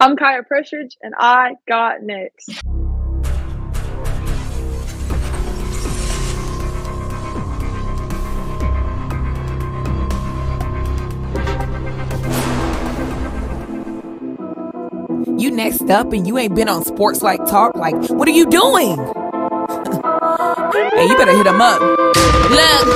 I'm Kyiah Prestridge, and I got next. You next up and you ain't been on Sports Life Talk. Like, what are you doing? hey, you better hit them up. Look,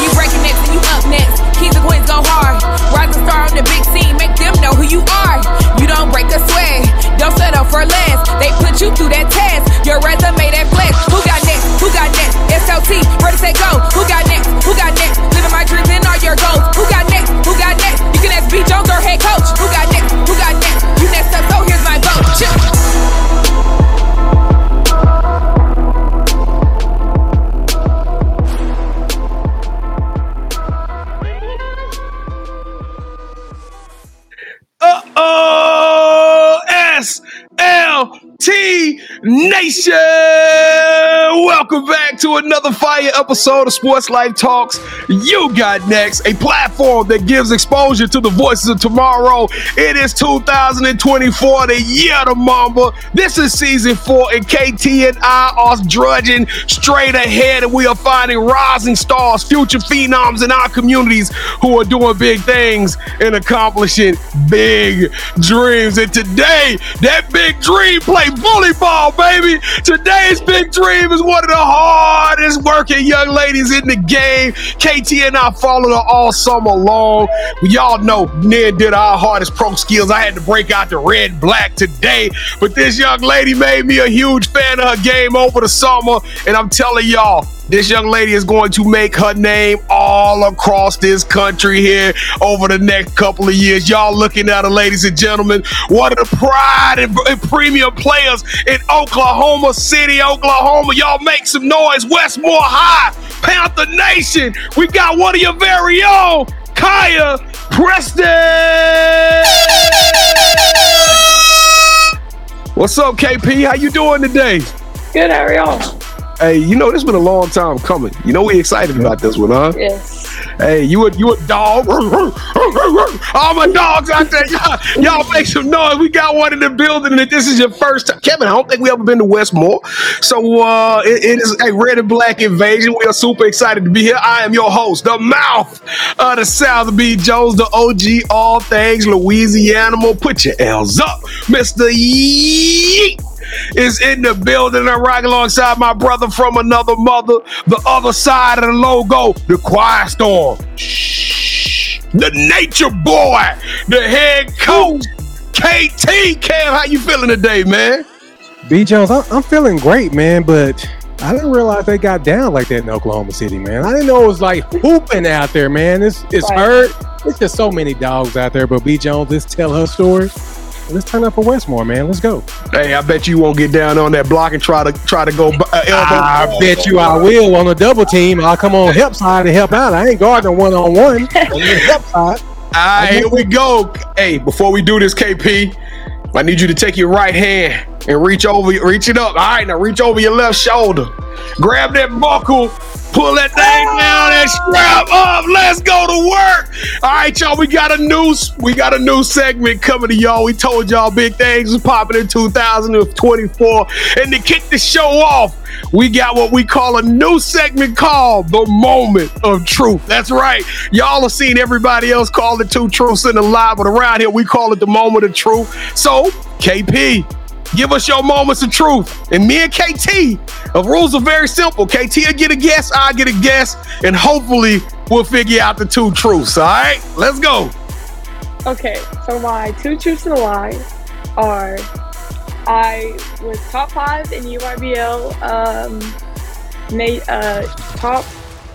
you breaking next and you up next. Kings and queens go hard. Rising star on the big scene, make them know who you are. Don't break a sweat, don't settle for less. They put you through that test. Your resume that flex. Who got next? Who got next? SLT, ready, set, go. Who got next? Who got next? Living my dreams and all your goals. Who got next? Who got next? You can ask B. Jones or head coach. Who got next? Who got next? You next up, so here's my vote. Chill. Nation! Welcome back to another fire episode of Sports Life Talks. You got next, a platform that gives exposure to the voices of tomorrow. It is 2024, the year of the Mamba. This is season four, and KT and I are drudging straight ahead, and we are finding rising stars, future phenoms in our communities who are doing big things and accomplishing big dreams. And today, that big dream play volleyball, baby. Today's big dream is one of the hardest working young ladies in the game. KT and I followed her all summer long. Y'all know Ned did our hardest pro skills. I had to break out the red black today, but this young lady made me a huge fan of her game over the summer. And I'm telling y'all, this young lady is going to make her name all across this country here over the next couple of years. Y'all looking at her, ladies and gentlemen, one of the pride and, and premium players in Oklahoma City, Oklahoma. Y'all make some noise. Westmore High, Panther Nation. We got one of your very own, Kyiah Preston. What's up, KP? How you doing today? Good, how? Hey, you know this has been a long time coming. You know we excited about this one, huh? Yes. Hey, you a you a dog? All my dogs out there, y'all, y'all make some noise. We got one in the building, and this is your first time, Kevin, I don't think we ever been to Westmore. So uh, it, it is a red and black invasion. We are super excited to be here. I am your host, the mouth of the South, B. Jones, the OG, all things Louisiana. Put your L's up, Mister Yeet is in the building. I'm right alongside my brother from another mother, the other side of the logo, the Quiet Storm. Shh. The Nature Boy, the head coach, KT. Cam, how you feeling today, man? B Jones, I'm, I'm feeling great, man, but I didn't realize they got down like that in Oklahoma City, man. I didn't know it was like hooping out there, man. It's it's Right. hurt. It's just so many dogs out there. But B Jones, let's tell her story. Let's turn up for Westmore, man. Let's go. Hey, I bet you won't get down on that block and try to try to go uh, elbow. I bet you I will on a double team. I'll come on help side and help out. I ain't guarding one on one. Help side. All right, here we go. Hey, before we do this, KP, I need you to take your right hand and reach over, reach it up. All right, now reach over your left shoulder. Grab that buckle, pull that thing down, and strap up. Let's go to work. All right, y'all. We got a new, we got a new segment coming to y'all. We told y'all big things was popping in 2024, and to kick the show off, we got what we call a new segment called the moment of truth. That's right. Y'all have seen everybody else call it two truths in a lie, but around here we call it the moment of truth. So, KP, give us your moments of truth. And me and KT, the rules are very simple. KT will get a guess, I get a guess, and hopefully we'll figure out the two truths. All right, let's go. Okay, so my two truths and a lie are I was top five in EYBL, um, uh, top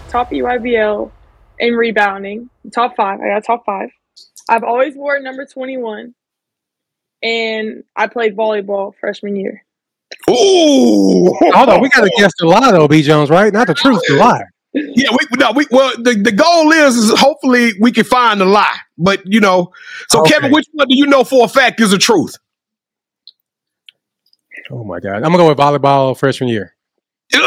top EYBL in rebounding, top five. I got top five. I've always wore number twenty one, and I played volleyball freshman year. Ooh, Hold on, we got to guess the lie though, B Jones, right? Not the truth, the lie. Yeah, we no, we well the, the goal is, is hopefully we can find the lie. But you know, so Okay. Kevin, which one do you know for a fact is the truth? Oh my God, I'm gonna go with volleyball freshman year. Ugh,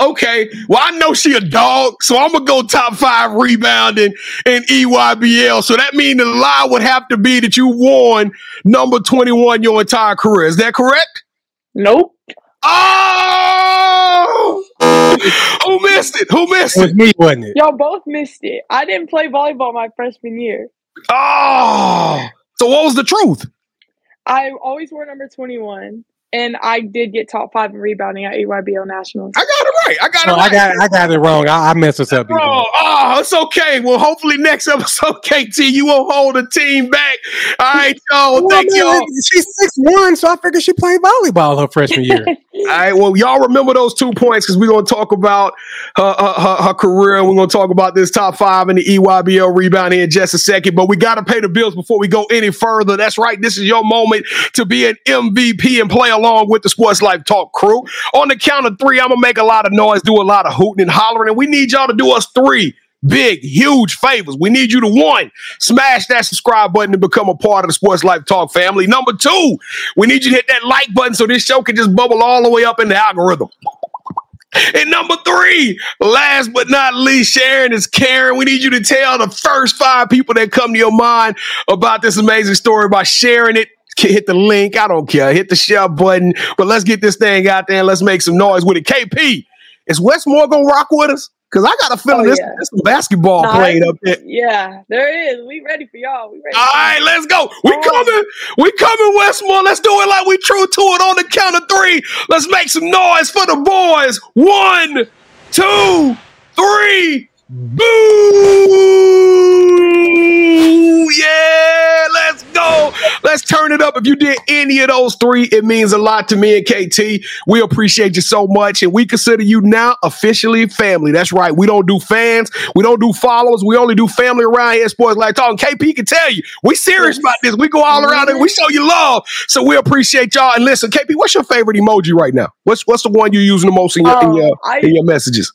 okay. Well, I know she a dog, so I'm gonna go top five rebounding in EYBL. So that means the lie would have to be that you won number 21 your entire career. Is that correct? Nope. Oh! Who missed it? Who missed It was it? me, wasn't it? Y'all both missed it. I didn't play volleyball my freshman year. Oh! So what was the truth? I always wore number 21, and I did get top five in rebounding at EYBL Nationals. I got it right. I got it No, right. I got I got it wrong. I, I messed us up. Oh, oh, it's okay. Well, hopefully next episode, KT, you won't hold the team back. All right, y'all. Well, Thank man, y'all. She's six one, so I figured she played volleyball her freshman year. All right, well, y'all remember those two points because we're going to talk about her, her, her, her career and we're going to talk about this top five in the EYBL rebound in just a second. But we got to pay the bills before we go any further. That's right. This is your moment to be an MVP and play along with the Sports Life Talk crew. On the count of three, I'm going to make a lot of noise, do a lot of hooting and hollering, and we need y'all to do us three big, huge favors. We need you to one, smash that subscribe button to become a part of the Sports Life Talk family. Number two, we need you to hit that like button so this show can just bubble all the way up in the algorithm. And number three, last but not least, Sharon is Karen. We need you to tell the first five people that come to your mind about this amazing story by sharing it. Hit the link. I don't care. Hit the share button. But let's get this thing out there and let's make some noise with it. KP, is Westmore gonna rock with us? Because I got a feeling Oh, this, yeah. there's some basketball Nah, played up there. Yeah, there is. We ready for y'all. We ready. All right, let's go. We coming. We coming, Westmore. Let's do it like we true to it on the count of three. Let's make some noise for the boys. One, two, three. Boo! Yeah, let's go. Let's turn it up. If you did any of those three, it means a lot to me and KT. We appreciate you so much, and we consider you now officially family. That's right. We don't do fans, we don't do followers, we only do family around here. Sports Life talking. KP can tell you, we serious about this. We go all around and we show you love. So we appreciate y'all. And listen, KP, what's your favorite emoji right now? What's what's the one you're using the most in your in Um, your, I- in your messages?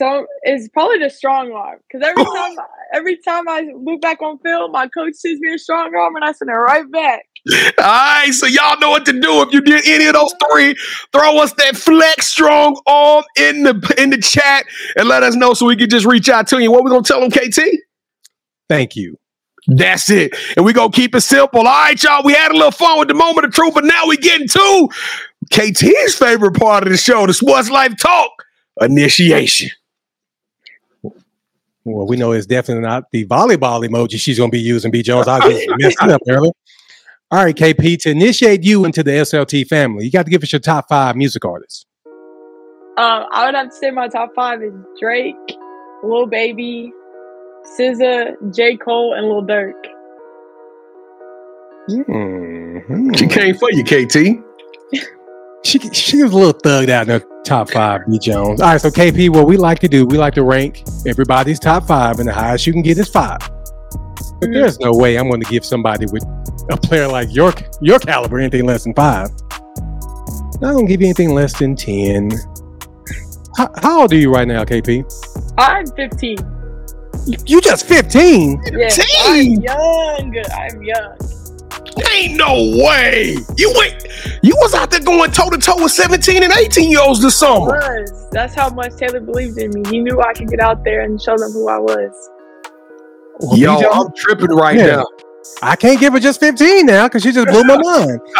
So it's probably the strong arm because every time, every time I look back on film, my coach sends me a strong arm and I send it right back. All right, so y'all know what to do. If you did any of those three, throw us that flex strong arm in the in the chat and let us know so we can just reach out to you. What we gonna tell them, KT? Thank you. That's it. And we gonna keep it simple. All right, y'all. We had a little fun with the moment of truth, but now we getting to KT's favorite part of the show, the Sports Life Talk initiation. Well, we know it's definitely not the volleyball emoji she's going to be using, B. Jones. I just messed it up earlier. All right, KP, to initiate you into the SLT family, you got to give us your top five music artists. Um, I would have to say my top five is Drake, Lil Baby, SZA, J Cole, and Lil Durk. Mhm. She came for you, KT. She, she was a little thugged out in her top five, B. Jones. All right, so KP, what we like to do, we like to rank everybody's top five, and the highest you can get is five. But Mhm. there's no way I'm going to give somebody with a player like your your caliber anything less than five. I'm Not going to give you anything less than 10. How, how old are you right now, KP? I'm 15. You just 15. Yeah, 15? I'm young. I'm young. Ain't no way. You went. You was out there going toe to toe with 17 and 18 year olds this summer. Was that's how much Taylor believed in me. He knew I could get out there and show them who I was. Well, Yo, B. Jones, I'm tripping right Yeah. now. I can't give her just 15 now because she just blew my mind.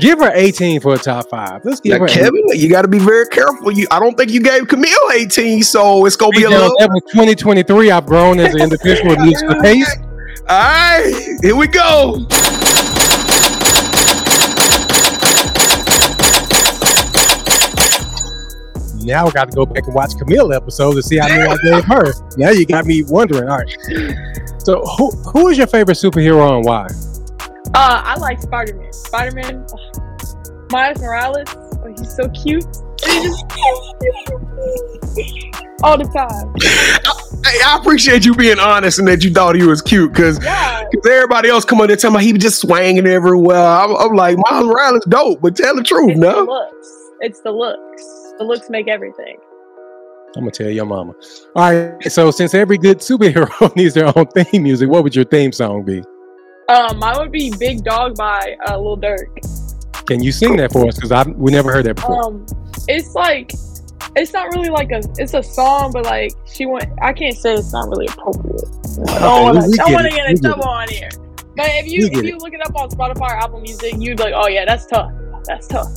Give her 18 for a top five. Let's give Now, her Kevin, you got to be very careful. You, I don't think you gave Camille 18, so it's gonna be a Jones, little. that was 2023. I've grown as an individual with the taste. All right, here we go. Now I got to go back and watch Camille episode to see how many I gave her. Now you got me wondering. All right. So who who is your favorite superhero and why? Uh, I like Spider Man. Spider Man, Miles Morales. Oh, he's so cute. All the time. Hey, I appreciate you being honest and that you thought he was cute because Yeah, everybody else come on there telling me he was just swinging everywhere. I'm, I'm like, Miles Morales dope, but tell the truth, it's the no. looks. It's the looks. The looks make everything. I'm gonna tell your mama. All right. So since every good superhero needs their own theme music, what would your theme song be? Um, mine would be Big Dog by uh, Lil Durk. Can you sing that for us? Because I we never heard that before. Um, it's like it's not really like a it's a song, but like she went. I can't say it's not really appropriate. I don't want to. get want it. to get in trouble on here. But if you if you look it up on Spotify or Apple Music, you'd be like, oh yeah, that's tough. That's tough.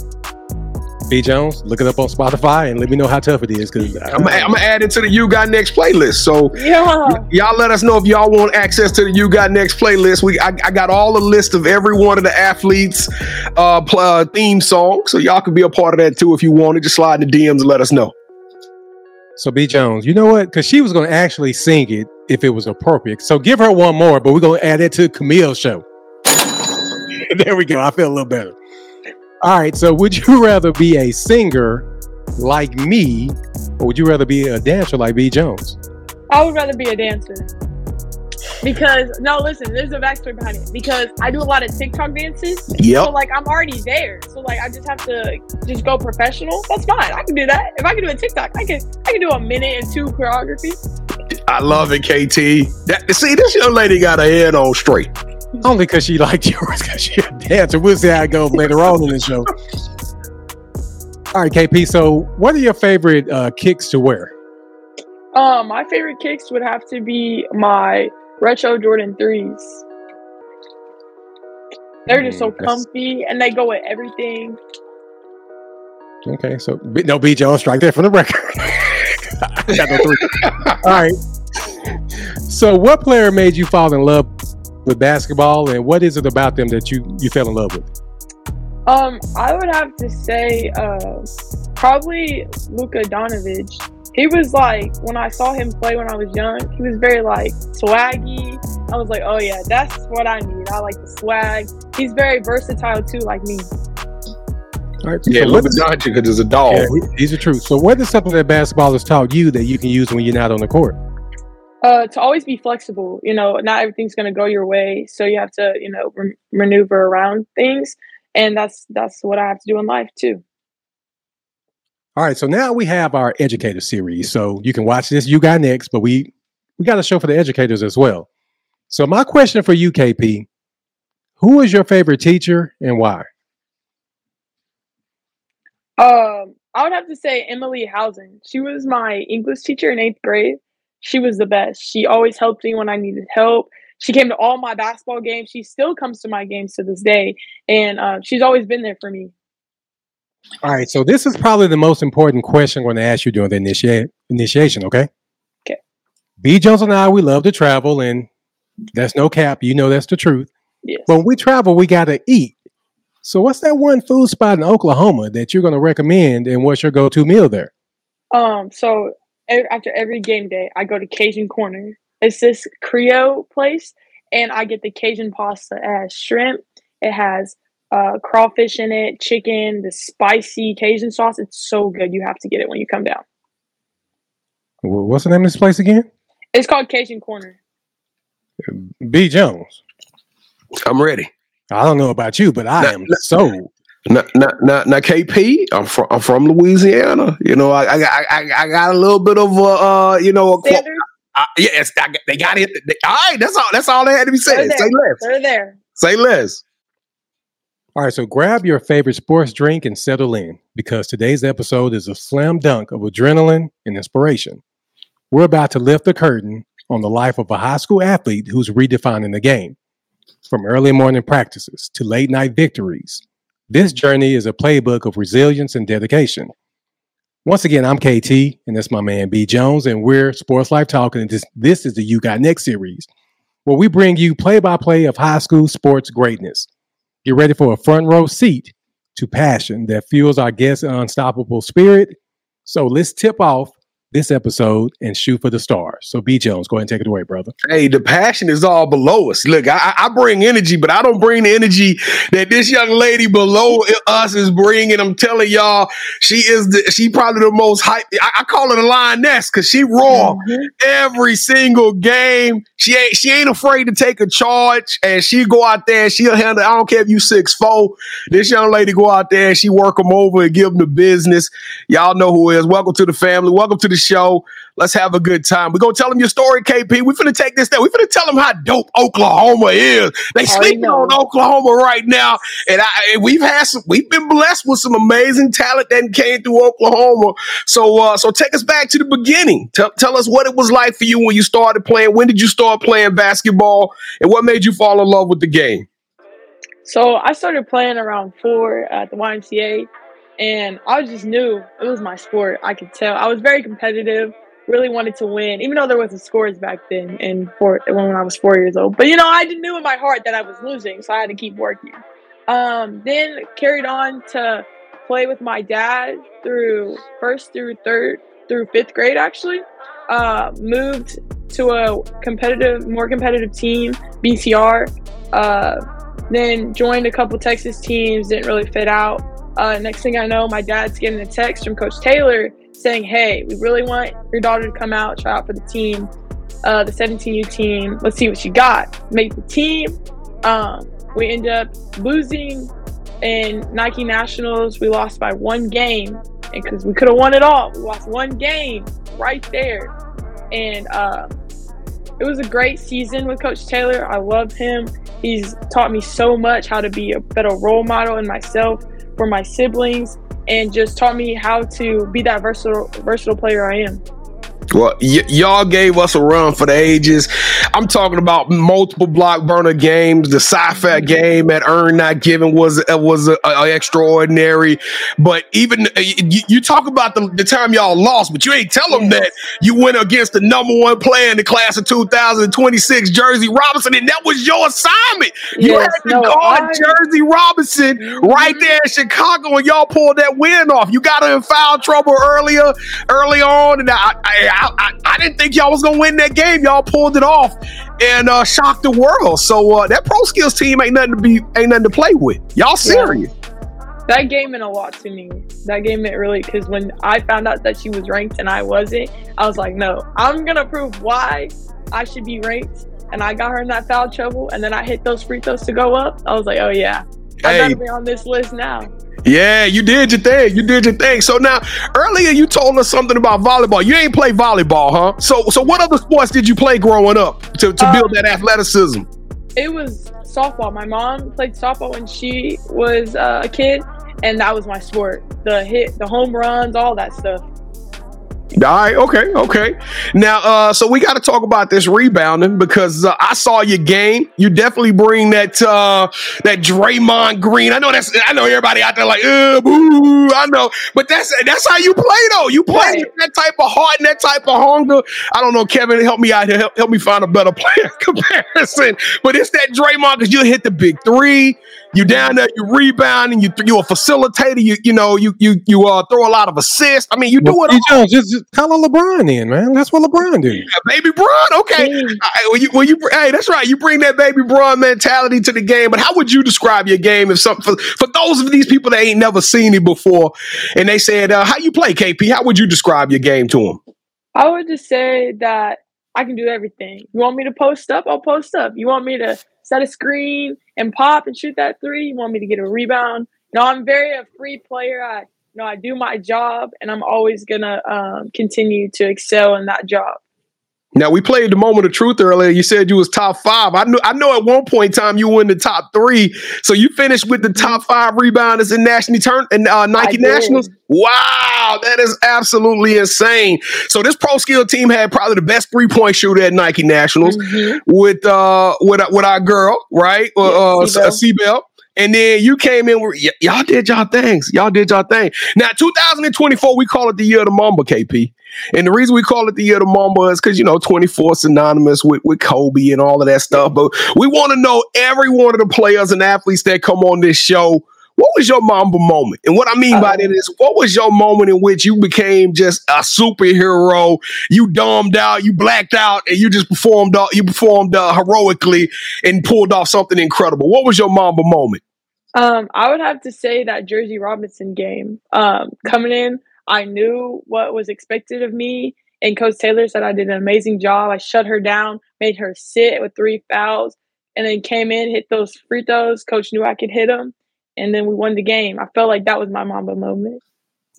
B Jones, look it up on Spotify and let me know how tough it is. Because I'm, gonna- add it to the You Got Next playlist. So Yeah. y'all let us know if y'all want access to the You Got Next playlist. We I, I got all the list of every one of the athletes' uh, pl- uh, theme songs, so y'all can be a part of that too if you want it. Just slide in the DMs and let us know. So B Jones, you know what? Because she was going to actually sing it if it was appropriate. So give her one more, but we're going to add it to Camille's show. there we go. I feel a little better. All right. So would you rather be a singer like me, or would you rather be a dancer like B Jones? I would rather be a dancer. Because no, listen, there's a backstory behind it. Because I do a lot of TikTok dances. Yep. So Yep. like I'm already there. So like I just have to just go professional. That's fine. I can do that. If I can do a TikTok, I can I can do a minute and two choreography. I love it, KT. That, see, this young lady got her head on straight. Only because she liked yours, because she a dancer. We'll see how it goes later on in the show. All right, KP. So, what are your favorite uh, kicks to wear? Um, my favorite kicks would have to be my retro Jordan threes. They're just so Mm, comfy and they go with everything. Okay, so no B Jones, strike there from the record. I got no three. All right. So, what player made you fall in love with basketball, and what is it about them that you you fell in love with? Um, I would have to say, uh, probably Luka Doncic. He was like when I saw him play when I was young. He was very like swaggy. I was like, oh yeah, that's what I need. I like the swag. He's very versatile too, like me. All right. Yeah, so look what at Doncic because it's a dog. yeah, he- he's the truth. So, what is something that basketball has taught you that you can use when you're not on the court? Uh, to always be flexible. You know, not everything's gonna go your way, so you have to, you know, m- maneuver around things, and that's that's what I have to do in life too. All right, so now we have our educator series. So you can watch this. You got next, but we we got a show for the educators as well. So my question for you, KP, who is your favorite teacher and why? Um, I would have to say Emily Housing. She was my English teacher in eighth grade. She was the best. She always helped me when I needed help. She came to all my basketball games. She still comes to my games to this day, and uh, she's always been there for me. All right, so this is probably the most important question I'm going to ask you during the initiate initiation. Okay. Okay. B Jones and I, we love to travel, and that's no cap. You know that's the truth. Yes. When we travel, we got to eat. So what's that one food spot in Oklahoma that you're going to recommend, and what's your go-to meal there? Um, so after every game day, I go to Cajun Corner. It's this Creole place, and I get the Cajun pasta. It has shrimp. It has uh, crawfish in it, chicken, the spicy Cajun sauce. It's so good. You have to get it when you come down. What's the name of this place again? It's called Cajun Corner. B Jones. I'm ready. I don't know about you, but I Now- am sold. Now, now, now, now, KP, I'm from I'm from Louisiana. You know, I I I, I- I got a little bit of a uh, you know, a qu- Standard, uh, yes, I, they got it. They, all right, that's all. That's all they had to be said. They're Say less. they're there. Say less. All right, so grab your favorite sports drink and settle in because today's episode is a slam dunk of adrenaline and inspiration. We're about to lift the curtain on the life of a high school athlete who's redefining the game. From early morning practices to late night victories, this journey is a playbook of resilience and dedication. Once again, I'm KT, and that's my man B Jones, and we're Sports Life Talking. And this, this is the You Got Next series, where we bring you play by play of high school sports greatness. Get ready for a front row seat to passion that fuels our guests' unstoppable spirit. So let's tip off this episode and shoot for the stars. So B Jones, go ahead and take it away, brother. Hey, the passion is all below us. Look, I, I I bring energy, but I don't bring the energy that this young lady below us is bringing. I'm telling y'all, she is the, she probably the most hype. I, I call her the lioness because she raw Mhm. every single game. She ain't she ain't afraid to take a charge, and she go out there and she'll handle. I don't care if you six four. This young lady go out there and she work them over and give them the business. Y'all know who it is. Welcome to the family. Welcome to the the show. Let's have a good time. We're gonna tell them your story, KP. We're gonna take this there. We're gonna tell them how dope Oklahoma is. They sleeping on Oklahoma right now, and, I, and we've had some. We've been blessed with some amazing talent that came through Oklahoma. So, uh, so take us back to the beginning. Tell, tell us what it was like for you when you started playing. When did you start playing basketball, and what made you fall in love with the game? So I started playing around four at the YMCA, and I just knew it was my sport. I could tell. I was very competitive, really wanted to win, even though there wasn't scores back then and for when I was four years old. But you know, I knew in my heart that I was losing, so I had to keep working. Um, then carried on to play with my dad through first through third through fifth grade actually. Uh, moved to a competitive, more competitive team, BCR. Uh, then joined a couple Texas teams, didn't really fit out. Uh, next thing I know, my dad's getting a text from Coach Taylor saying, "Hey, we really want your daughter to come out, try out for the team, uh, the 17U team. Let's see what she got. Make the team." Um, we end up losing in Nike Nationals. We lost by one game, because we could have won it all, we lost one game right there. And uh, it was a great season with Coach Taylor. I love him. He's taught me so much how to be a better role model in myself for my siblings and just taught me how to be that versatile versatile player I am. Well, y- y'all gave us a run for the ages. I'm talking about multiple block burner games. The sci-fi game at Earn Not Given was uh, was a, a extraordinary. But even uh, you, you, talk about the, the, time y'all lost, but you ain't tell them that you went against the number one player in the class of 2026, Jerzy Robinson, and that was your assignment. You yes, had to no, guard I... Jerzy Robinson mm-hmm. right there in Chicago, and y'all pulled that win off. You got in foul trouble earlier, early on, and I, I I, I, I, didn't think y'all was gonna win that game. Y'all pulled it off and uh, shocked the world. So uh, that pro skills team ain't nothing to be ain't nothing to play with. Y'all serious? Yeah. That game meant a lot to me. That game meant really because when I found out that she was ranked and I wasn't, I was like, no, I'm gonna prove why I should be ranked. And I got her in that foul trouble, and then I hit those free throws to go up. I was like, oh yeah, I gotta be on this list now. Yeah, you did your thing. You did your thing. So now, earlier you told us something about volleyball. You ain't play volleyball, huh? So, so what other sports did you play growing up to, to build um, that athleticism? It was softball. My mom played softball when she was uh, a kid, and that was my sport. The hit, the home runs, all that stuff. All right, okay, okay. Now, uh, so we got to talk about this rebounding because uh, I saw your game. You definitely bring that uh, that Draymond Green. I know that's I know everybody out there like, uh, boo. I know, but that's that's how you play though. You play right. that type of heart and that type of hunger. I don't know, Kevin, help me out here. Help, help me find a better player comparison. But it's that Draymond because you hit the big three. You down there, you rebound, and you you a facilitator. You you know you you you uh throw a lot of assists. I mean, you do well, it. Jones, just, just call on LeBron in, man. That's what LeBron do. Yeah, baby Bron. Okay, mm. right, well, you, well, you hey, that's right. You bring that baby Bron mentality to the game. But how would you describe your game if some for, for those of these people that ain't never seen it before, and they said, uh, "How you play, KP?" How would you describe your game to them? I would just say that I can do everything. You want me to post up? I'll post up. You want me to set a screen and pop and shoot that three. You want me to get a rebound. No, I'm very a free player. I you know I do my job, and I'm always gonna um, continue to excel in that job. Now we played the moment of truth earlier. You said you was top five. I know. I know. At one point in time, you were in the top three. So you finished with the top five rebounders in national turn and uh, Nike Nationals. Wow, that is absolutely insane. So this pro skill team had probably the best three point shooter at Nike Nationals mm-hmm. with uh with with our girl, right? Uh, yeah, uh, C-Bell. And then you came in with y- y'all did y'all things. Y'all did y'all thing. Now, 2024, we call it the year of the Mamba, KP. And the reason we call it the year of the Mamba is because, you know, 24 synonymous with, with Kobe and all of that stuff. But we want to know every one of the players and athletes that come on this show. What was your Mamba moment? And what I mean by that is, what was your moment in which you became just a superhero? You domed out, you blacked out, and you just performed. Uh, you performed uh, heroically and pulled off something incredible. What was your Mamba moment? Um, I would have to say that Jerzy Robinson game. Um, coming in, I knew what was expected of me, and Coach Taylor said I did an amazing job. I shut her down, made her sit with three fouls, and then came in, hit those free throws. Coach knew I could hit them, and then we won the game. I felt like that was my Mamba moment.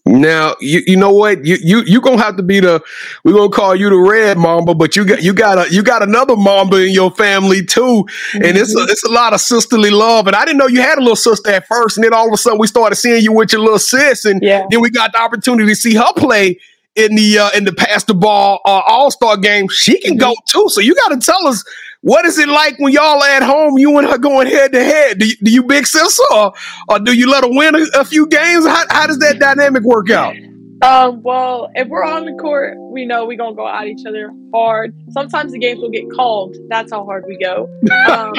Now you you know what you you you gonna have to be the we're gonna call you the red mamba, but you got you got a you got another mamba in your family too, and mm-hmm. it's a, mm-hmm. it's a lot of sisterly love. And I didn't know you had a little sister at first, and then all of a sudden we started seeing you with your little sis, and yeah. then we got the opportunity to see her play in the uh, in the pass the ball uh, All Star game. She can mm-hmm. go too, so you got to tell us what is it like when y'all are at home, you and her going head to head? Do you, do you big sis or, or do you let her win a, a few games? How, how does that dynamic work out? Um, well, if we're on the court, we know we're gonna go at each other hard. Sometimes the games will get called. That's how hard we go. Um,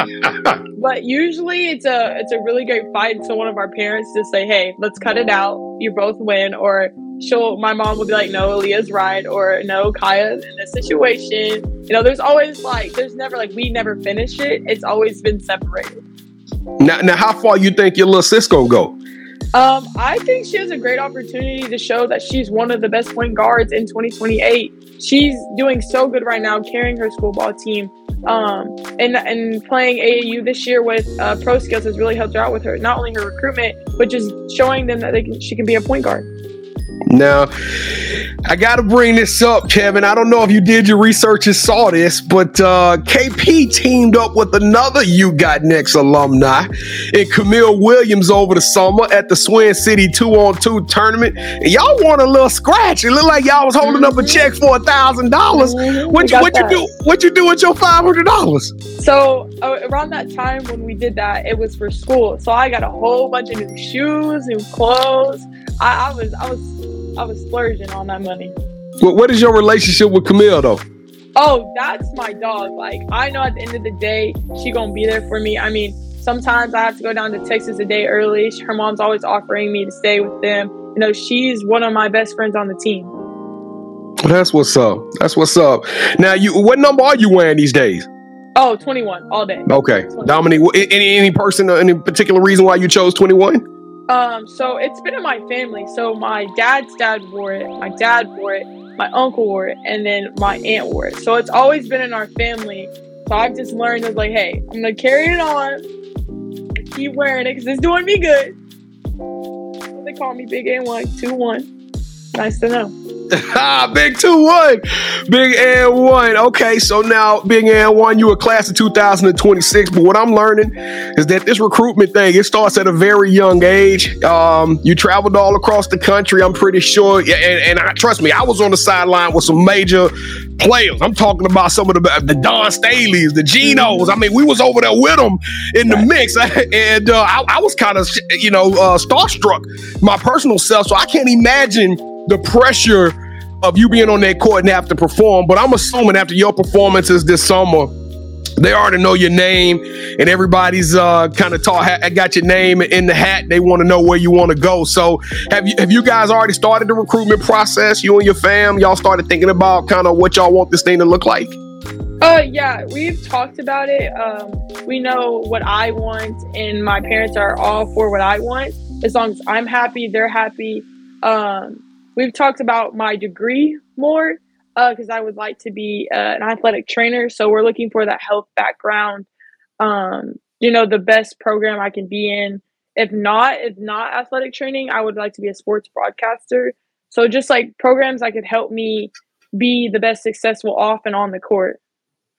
but usually it's a it's a really great fight. So one of our parents just say, "Hey, let's cut it out. You both win," or she'll my mom will be like, no, Leah's right, or no, Kyiah's in this situation. You know, there's always like there's never like we never finish it. It's always been separated. Now, now, how far you think your little sis gonna go? Um, I think she has a great opportunity to show that she's one of the best point guards in 2028. She's doing so good right now, carrying her school ball team. Um, and and playing AAU this year with uh, pro skills has really helped her out with her not only her recruitment, but just showing them that they can, she can be a point guard. Now, I got to bring this up, Kevin. I don't know if you did your research and saw this, but uh, KP teamed up with another You Got Next alumni and Camille Williams over the summer at the Swin City two on two tournament. And y'all won a little scratch. It looked like y'all was holding up a check for a thousand dollars. What you what you do? What you do with your five hundred dollars? So uh, around that time when we did that, it was for school. So I got a whole bunch of new shoes, new clothes. I, I was I was I was splurging on that money. Well, what is your relationship with Camille though? Oh, that's my dog. Like I know at the end of the day, she gonna be there for me. I mean, sometimes I have to go down to Texas a day early. Her mom's always offering me to stay with them. You know, she's one of my best friends on the team. That's what's up. That's what's up. Now, you what number are you wearing these days? Oh, 21 all day. Okay. 21. Dominique, any any person uh, any particular reason why you chose 21? Um, so it's been in my family. So my dad's dad wore it, my dad wore it, my uncle wore it, and then my aunt wore it. So it's always been in our family. So I've just learned it's like, hey, I'm gonna carry it on, keep wearing it because it's doing me good. They call me Big A One Two One. Nice to know. Big two one, Big and one. Okay, so now Big and one, you a class of 2026. But what I'm learning is that this recruitment thing it starts at a very young age. Um, you traveled all across the country. I'm pretty sure, and, and I, trust me, I was on the sideline with some major players. I'm talking about some of the the Dawn Staleys, the Genos. I mean, we was over there with them in the mix, and uh, I, I, was kind of you know uh, starstruck my personal self. So I can't imagine the pressure of you being on that court and have to perform. But I'm assuming after your performances this summer, they already know your name and everybody's uh, kind of taught ha- got your name in the hat. They want to know where you want to go. So have you have you guys already started the recruitment process? You and your fam y'all started thinking about kind of what y'all want this thing to look like? Uh yeah we've talked about it. Um, we know what i want and my parents are all for what i want. As long as i'm happy they're happy. Um, we've talked about my degree more because uh, I would like to be uh, an athletic trainer. So we're looking for that health background. Um, you know, the best program I can be in. If not, if not athletic training, I would like to be a sports broadcaster. So just like programs that could help me be the best successful off and on the court.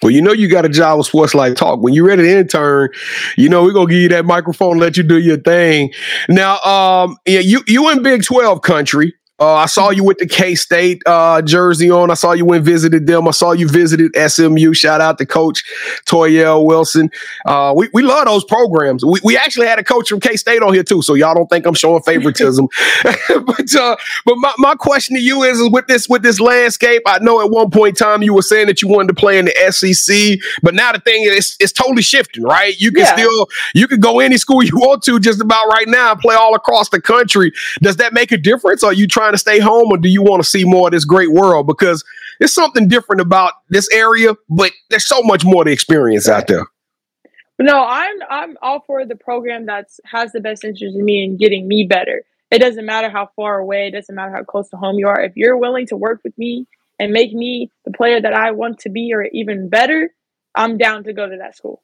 Well, you know you got a job with Sports Life Talk. When you're ready to intern, you know we're gonna give you that microphone, let you do your thing. Now, um, yeah, you you in Big Twelve country. Uh, I saw you with the K State uh, jersey on. I saw you went visited them. I saw you visited SMU. Shout out to Coach Toyelle Wilson. Uh, we, we love those programs. We, we actually had a coach from K State on here too, so y'all don't think I'm showing favoritism. but uh, but my, my question to you is, is with this with this landscape. I know at one point in time you were saying that you wanted to play in the SEC, but now the thing is it's totally shifting, right? You can yeah. still you can go any school you want to just about right now and play all across the country. Does that make a difference? Are you trying trying to stay home or do you want to see more of this great world? Because there's something different about this area, but there's so much more to experience out there. No, I'm I'm all for the program that's has the best interest in me and getting me better. It doesn't matter how far away, it doesn't matter how close to home you are. If you're willing to work with me and make me the player that I want to be or even better, I'm down to go to that school.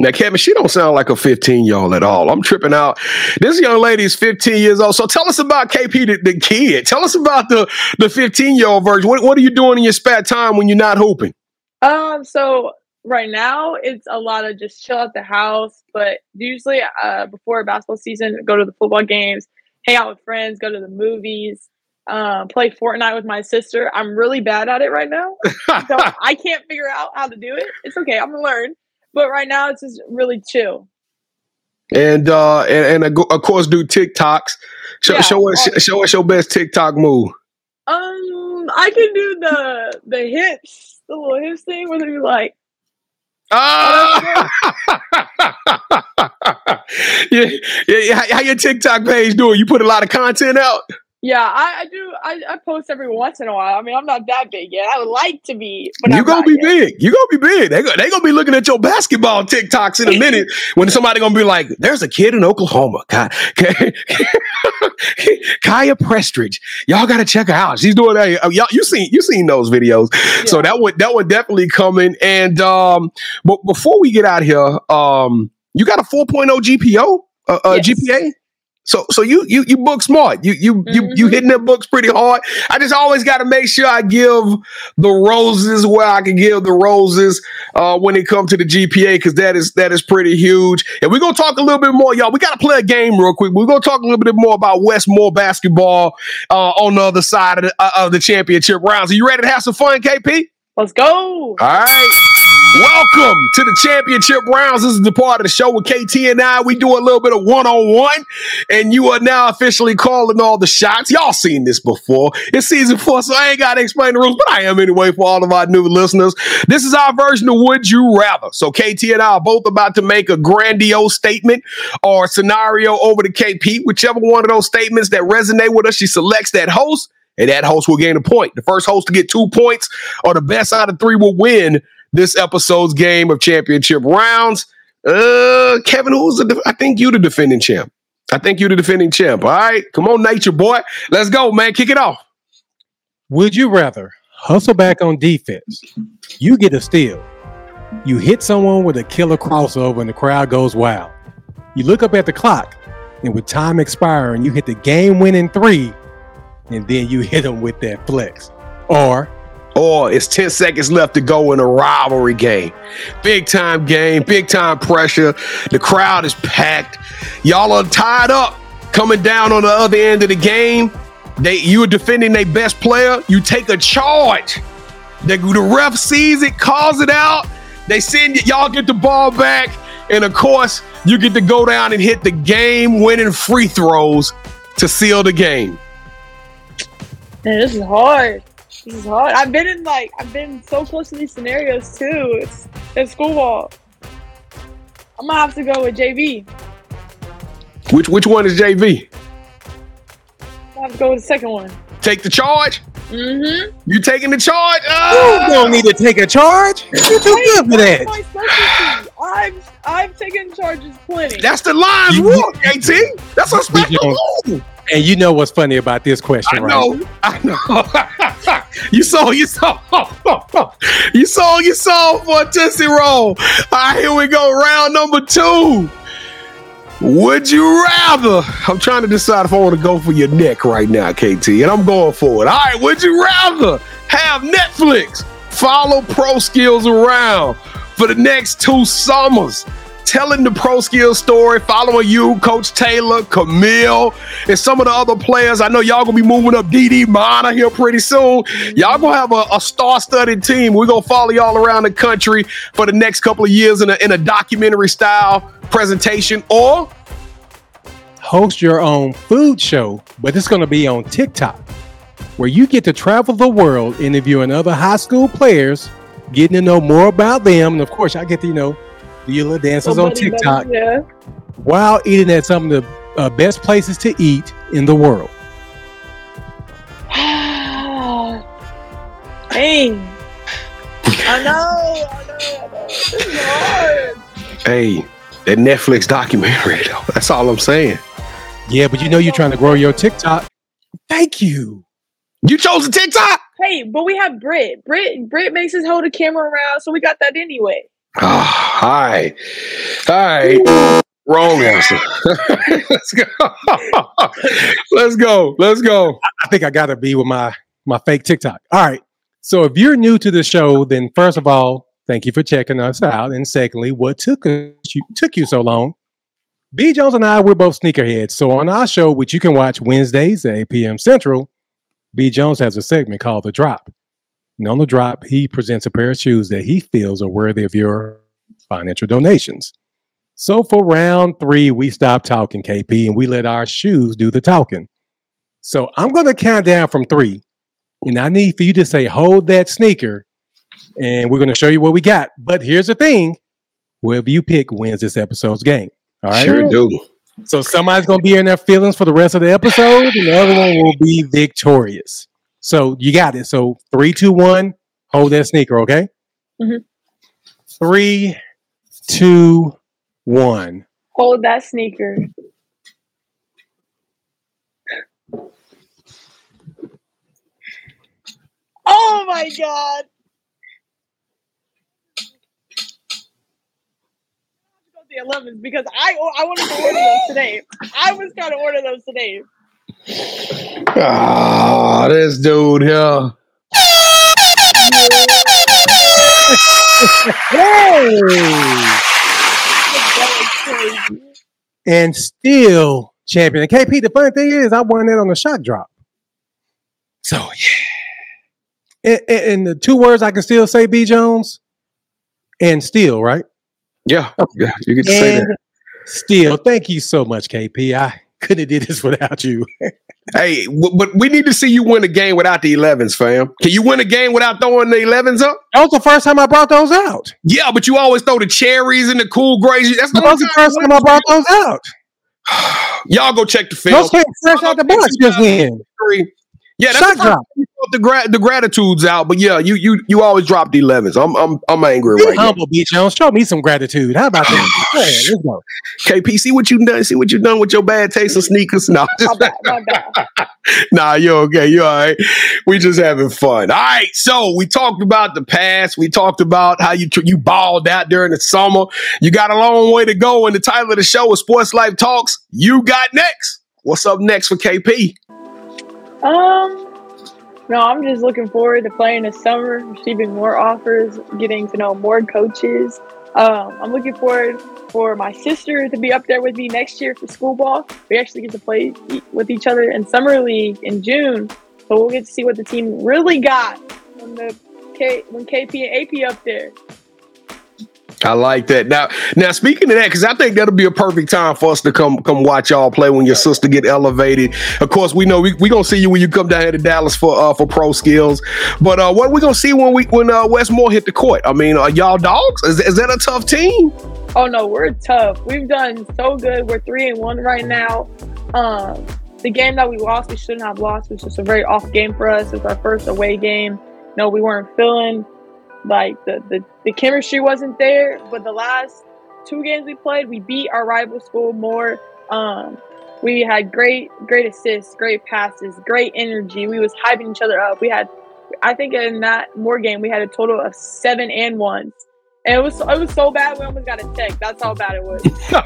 Now, Kevin, she don't sound like a 15 year old at all. I'm tripping out. This young lady is 15 years old. So tell us about KP, the, the kid. Tell us about the the 15 year old version. What, what are you doing in your spare time when you're not hooping? Um, so right now it's a lot of just chill at the house, but usually uh before basketball season, go to the football games, hang out with friends, go to the movies, um, play Fortnite with my sister. I'm really bad at it right now. so I can't figure out how to do it. It's okay, I'm gonna learn. But right now it's just really chill. and uh and, and of course do TikToks. Show, Yeah, show us obviously. show us your best TikTok move. Um, I can do the the hips, the little hips thing where they're like, yeah, yeah, yeah. How, how your TikTok page doing? You put a lot of content out. Yeah, I, I do. I, I post every once in a while. I mean, I'm not that big yet. I would like to be, but you I'm gonna be yet. big. You gonna be big. They go, they gonna be looking at your basketball TikToks in a minute when somebody gonna be like, "There's a kid in Oklahoma, Ki- Kyiah Prestridge. Y'all gotta check her out. She's doing that. Uh, Y'all, you seen you seen those videos. So that would that would definitely come in. And um, but before we get out here, um, you got a 4.0 GPO, uh, uh, GPA. So so you you you book smart. You you you you Mhm. hitting the books pretty hard. I just always got to make sure I give the roses where I can give the roses uh, when it comes to the GPA because that is that is pretty huge. And we're gonna talk a little bit more, y'all. We got to play a game real quick. We're gonna talk a little bit more about Westmore basketball uh, on the other side of the, uh, of the championship rounds. Are you ready to have some fun, KP? Let's go. All right. Welcome to the championship rounds. This is the part of the show with KT and I. We do a little bit of one on one, and you are now officially calling all the shots. Y'all seen this before. It's season four, so I ain't got to explain the rules, but I am anyway for all of our new listeners. This is our version of Would You Rather. So KT and I are both about to make a grandiose statement or scenario over to KP. Whichever one of those statements that resonate with us, she selects that host, and that host will gain a point. The first host to get two points or the best out of three will win this episode's game of championship rounds. Uh, Kevin, who's the? I think you the defending champ. I think you the defending champ. All right, come on, nature boy, let's go, man. Kick it off. Would you rather hustle back on defense? You get a steal. You hit someone with a killer crossover and the crowd goes wild. You look up at the clock and with time expiring, you hit the game winning three and then you hit them with that flex. Or Or it's 10 seconds left to go in a rivalry game. Big time game, big time pressure. The crowd is packed. Y'all are tied up coming down on the other end of the game. They you are defending their best player. You take a charge. The, the ref sees it, calls it out. They send y'all get the ball back. And of course, you get to go down and hit the game winning free throws to seal the game. Man, this is hard. This is hard. I've been in like I've been so close to these scenarios too. It's it's school ball. I'm gonna have to go with JV. Which which one is JV? I have to go with the second one. Take the charge? Mm-hmm. You taking the charge? you Ah! don't need to take a charge. You're too good for that. my specialty. I've I've taken charges plenty. That's the lines You- rule, KT. That's a special don't- rule. And you know what's funny about this I question, right? know. I know. you saw, you saw, you saw, you saw for Tootsie Roll. All right, here we go. Round number two. Would you rather? I'm trying to decide if I want to go for your neck right now, KT, and I'm going for it. All right, would you rather have Netflix follow Pro Skills around for the next two summers? Telling the pro skills story, following you, Coach Taylor, Camille, and some of the other players. I know y'all gonna be moving up DD Mana here pretty soon. Y'all gonna have a, a star-studded team. We're gonna follow y'all around the country for the next couple of years in a, in a documentary style presentation, or host your own food show, but it's to be on TikTok, where you get to travel the world interviewing other high school players, getting to know more about them. And of course, I get to, you know, do your little dances So on buddy, buddy, TikTok Yeah. while eating at some of the uh, best places to eat in the world. Dang. I know. I know. I know. This is hard. hey, that Netflix documentary though. That's all I'm saying. Yeah, but you know you're trying to grow your TikTok. Thank you. You chose a TikTok. Hey, but we have Brit. Brit Brit makes us hold a camera around, so we got that anyway. Ah, hi. Right. Wrong answer. Let's go. Let's go. Let's go. I think I gotta be with my my fake TikTok. All right. So if you're new to the show, then first of all, thank you for checking us out. And secondly, what took you took you so long? B Jones and I, we're both sneakerheads. So on our show, which you can watch Wednesdays at 8 p.m. Central, B Jones has a segment called The Drop. And on the drop, he presents a pair of shoes that he feels are worthy of your financial donations. So for round three, we stop talking, KP, and we let our shoes do the talking. So I'm going to count down from three. And I need for you to say, hold that sneaker. And we're going to show you what we got. But here's the thing whoever you pick wins this episode's game. All right. Sure do. So somebody's going to be in their feelings for the rest of the episode, and the other one will be victorious. So you got it. So three, two, one, hold that sneaker, okay? Mhm. Three, two, one. Hold that sneaker. Oh my god. Go to The 11s because I I wanted to order those today. I was going to order those today. Ah, this dude here. Hey! That was crazy. And still champion. And KP, the funny thing is, I won that on the shot drop. So, yeah. And, and- and the two words I can still say, B. Jones, and still, right? Yeah, yeah, you get to say that. still, thank you so much, KP. I couldn't have did this without you. Hey, w- but we need to see you win a game without the 11s, fam. Can you win a game without throwing the 11s up? That was the first time I brought those out. Yeah, but you always throw the cherries and the cool grays. That's the That was the first time I brought those out. Y'all go check the film. Those came fresh out the box just then. Yeah, that's Shot the first drop. Time the gra- the gratitudes out. But yeah, you you you always drop the 11s. I'm I'm I'm angry Be right now. humble, B. Jones. Show me some gratitude. How about that? Yeah, let's go. KP, see what you done. See what you done with your bad taste in sneakers. No, just bad, my bad. nah, you're okay. You're all right. We just having fun. All right. So we talked about the past. We talked about how you you balled out during the summer. You got a long way to go. And the title of the show is Sports Life Talks. You got next. What's up next for KP? Um, no, I'm just looking forward to playing this summer, receiving more offers, getting to know more coaches. Um, I'm looking forward for my sister to be up there with me next year for school ball. We actually get to play with each other in summer league in June, so we'll get to see what the team really got when the K when KP and AP up there. I like that. Now, now speaking of that, because I think that'll be a perfect time for us to come come watch y'all play when your sister get elevated. Of course, we know we we gonna see you when you come down here to Dallas for uh, for pro skills. But uh, what we gonna see when we when uh, Westmoore hit the court? I mean, are y'all dogs? Is, is that a tough team? Oh no, we're tough. We've done so good. We're three and one right now. Um, the game that we lost, we shouldn't have lost. It was just a very off game for us. It's our first away game. No, we weren't feeling like the, the the chemistry wasn't there. But the last two games we played, we beat our rival school Moore. Um, we had great great assists, great passes, great energy. We was hyping each other up. We had, I think in that Moore game, we had a total of seven and ones. And it was it was so bad we almost got a tech. That's how bad it was.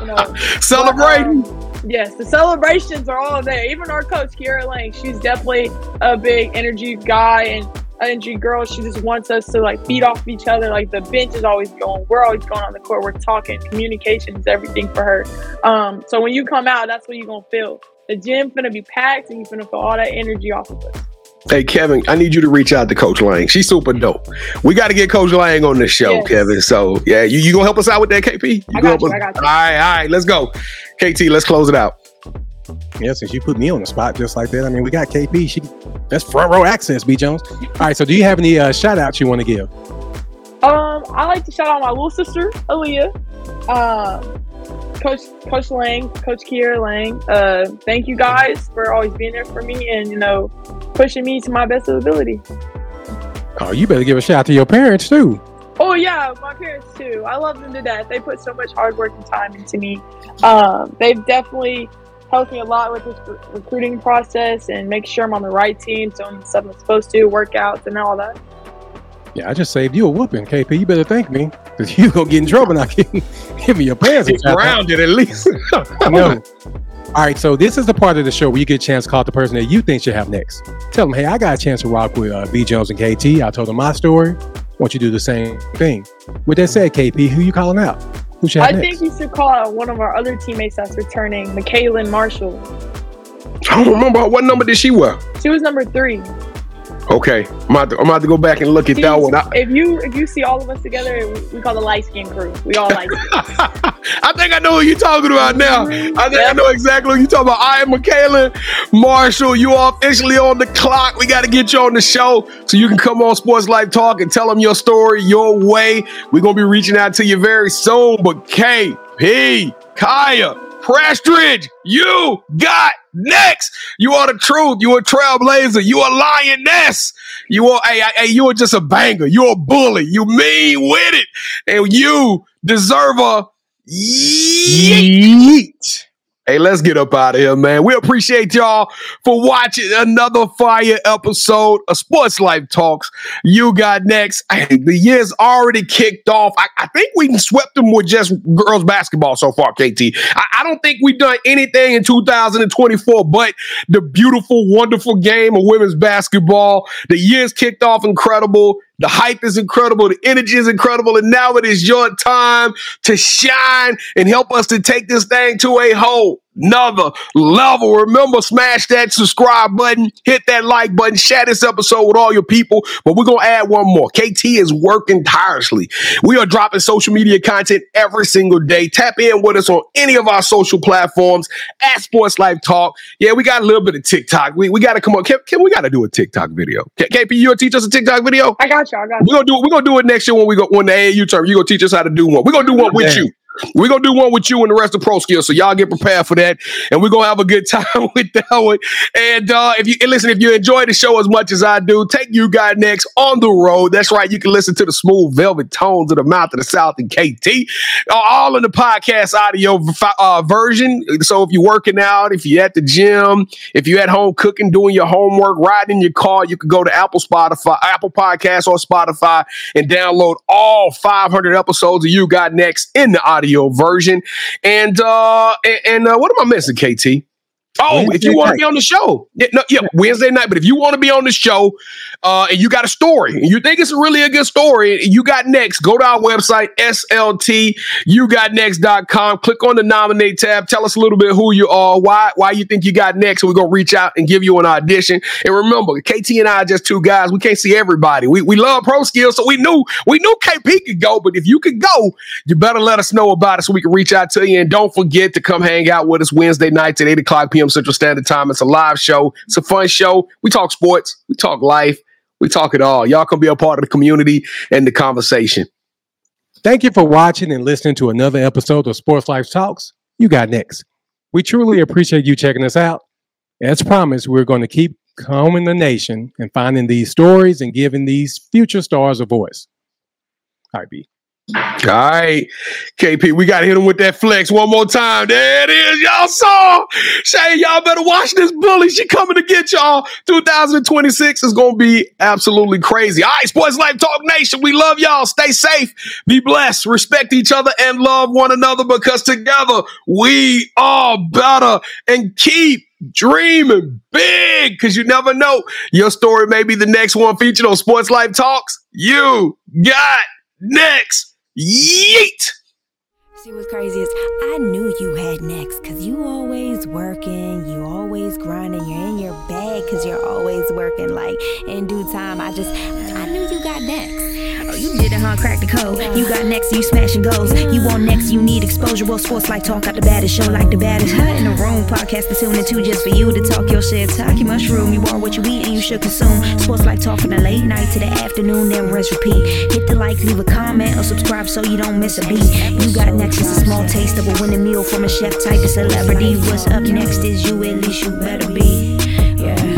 You know, Celebrating. but, um, yes, the celebrations are all there. Even our coach, Kiara Lang, she's definitely a big energy guy and energy girl. She just wants us to like feed off each other. Like the bench is always going. We're always going on the court. We're talking. Communication is everything for her. Um, so when you come out, that's what you're gonna feel. The gym gonna be packed, and you're gonna feel all that energy off of us. Hey Kevin, I need you to reach out to Coach Lang. She's super dope. We got to get Coach Lang on this show, Yes. Kevin. So yeah, you, you gonna help us out with that, KP? You I got you, us- I got you. All right, all right, let's go. KT, let's close it out. Yeah, since you put me on the spot just like that, I mean, we got KP. She that's front row access, B Jones. All right, so do you have any uh, shout outs you want to give? Um, I like to shout out my little sister, Aaliyah. Um, Coach Coach Lang, Coach Kiera Lang. Uh, thank you guys for always being there for me and you know pushing me to my best ability. Oh, you better give a shout out to your parents too. Oh yeah, my parents too. I love them to death. They put so much hard work and time into me. Um, they've definitely helped me a lot with this re- recruiting process and make sure I'm on the right team, doing the stuff I'm supposed to, workouts and all that. Yeah, I just saved you a whooping, KP. You better thank me. Because you gonna get in trouble not Give me your pants. Get grounded at least. no. All right, so this is the part of the show where you get a chance to call the person that you think should have next. Tell them, hey, I got a chance to rock with uh, B. Jones and KT. I told them my story. Want you to do the same thing. With that said, KP, who you calling out? Who should have I next? think you should call out one of our other teammates that's returning, McKaylin Marshall. I don't remember what number did she wear. She was number three. Okay, I'm about to, I'm about to go back and look at that one. I, If you if you see all of us together, we, we call the light skin crew. We all light. I think I know who you're talking about now. I think I mm-hmm. know exactly what you're talking about. I am Michaela Marshall. You are officially on the clock. We got to get you on the show so you can come on Sports Life Talk and tell them your story your way. We're going to be reaching out to you very soon. But KP, Kyiah, Prestridge, you got next. You are the truth. You a trailblazer. You are lioness. You are, hey, hey, you are just a banger. You're a bully. You mean with it. And you deserve a yeet. Hey, let's get up out of here, man. We appreciate y'all for watching another fire episode of Sports Life Talks. You got next. The year's already kicked off. I, I think we swept them with just girls basketball so far, KT. I, I don't think we've done anything in 2024 but the beautiful, wonderful game of women's basketball. The year's kicked off incredible. The hype is incredible. The energy is incredible. And now it is your time to shine and help us to take this thing to a whole another level. Remember, smash that subscribe button, hit that like button, share this episode with all your people. But we're going to add one more. KT is working tirelessly. We are dropping social media content every single day. Tap in with us on any of our social platforms at Sports Life Talk. Yeah, we got a little bit of TikTok. We, we got to come on. Kim, Kim, we got to do a TikTok video. K- KP, you gonna teach us a TikTok video? I got you. I got you. We're gonna do it. We're gonna do it next year when we go when the AAU term. You're gonna teach us how to do one. We're gonna do one with Damn. you. We're gonna do one with you and the rest of Pro Skills. So y'all get prepared for that. And we're gonna have a good time with that one. And uh if you and listen, if you enjoy the show as much as I do, take you guys next on the road. That's right. You can listen to the smooth velvet tones of the mouth of the South and KT. uh, all in the podcast audio uh, version. So if you're working out, if you're at the gym, if you're at home cooking, doing your homework, riding in your car, you can go to Apple Spotify, Apple Podcasts or Spotify and download all 500 episodes of You Got Next in the audio version. And uh and, and uh, what am I missing, KT? Oh, if you want to be on the show, yeah, no, yeah, Wednesday night. But if you want to be on the show, uh, and you got a story, and you think it's really a good story, you got next, go to our website, sltyougotnext.com. Click on the nominate tab. Tell us a little bit who you are, why why you think you got next. and We're gonna reach out and give you an audition. And remember, KT and I are just two guys. We can't see everybody. We we love pro skills, so we knew we knew KP could go. But if you could go, you better let us know about it so we can reach out to you. And don't forget to come hang out with us Wednesday nights at 8 o'clock p.m. Central Standard Time. It's a live show. It's a fun show. We talk sports, we talk life, we talk it all. Y'all can be a part of the community and the conversation. Thank you for watching and listening to another episode of Sports Life Talks. You got next. We truly appreciate you checking us out. As promised, we're going to keep combing the nation and finding these stories and giving these future stars a voice. All right, B. All right, KP, we got to hit him with that flex one more time. There it is. Y'all saw. Shay, y'all better watch this bully. She coming to get y'all. 2026 is going to be absolutely crazy. All right, Sports Life Talk Nation, we love y'all. Stay safe, be blessed, respect each other, and love one another because together we are better. And keep dreaming big because you never know. Your story may be the next one featured on Sports Life Talks. You got next. Yeet! See what's crazy is I knew you had next cause you always working, you always grinding, you're in your bag cause you're always working. Like in due time, I just I knew you got next. Oh, you did it, huh? Crack the code. You got next, you smashing goals. You want next, you need exposure. Well, Sports Life Talk out the baddest show like the baddest. Hut in the room, podcast to tune into just for you to talk your shit. Talk your mushroom. You are what you eat and you should consume. Sports Life Talk from the late night to the afternoon, then rest repeat. Hit the like, leave a comment, or subscribe so you don't miss a beat. You got next is a small taste of a winning meal from a chef type of celebrity. What's up next is you, at least you better be. Yeah,